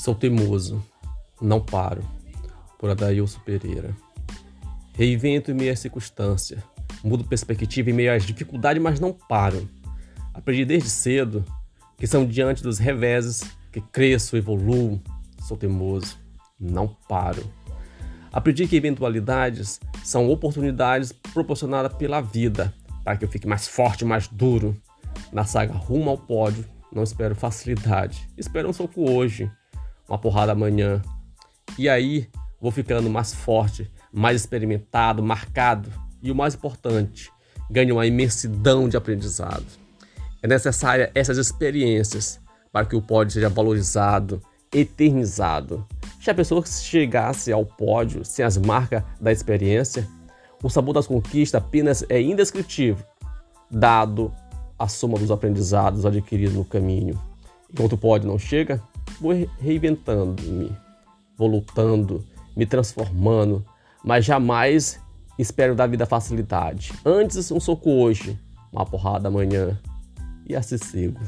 Sou teimoso, não paro. Por Adailson Pereira. Reinvento em meio às circunstâncias. Mudo perspectiva em meio às dificuldades, mas não paro. Aprendi desde cedo que são diante dos reveses que cresço, evoluo. Sou teimoso, não paro. Aprendi que eventualidades são oportunidades proporcionadas pela vida para que eu fique mais forte, mais duro. Na saga rumo ao pódio, não espero facilidade. Espero um soco hoje, uma porrada amanhã. E aí vou ficando mais forte, mais experimentado, marcado e o mais importante, ganho uma imensidão de aprendizado. É necessária essas experiências para que o pódio seja valorizado, eternizado. Se a pessoa chegasse ao pódio sem as marcas da experiência, o sabor das conquistas apenas é indescritível, dado a soma dos aprendizados adquiridos no caminho. Enquanto o pódio não chega, vou reinventando-me, vou lutando, me transformando, mas jamais espero da vida facilidade. Antes um soco hoje, uma porrada amanhã e assim sigo.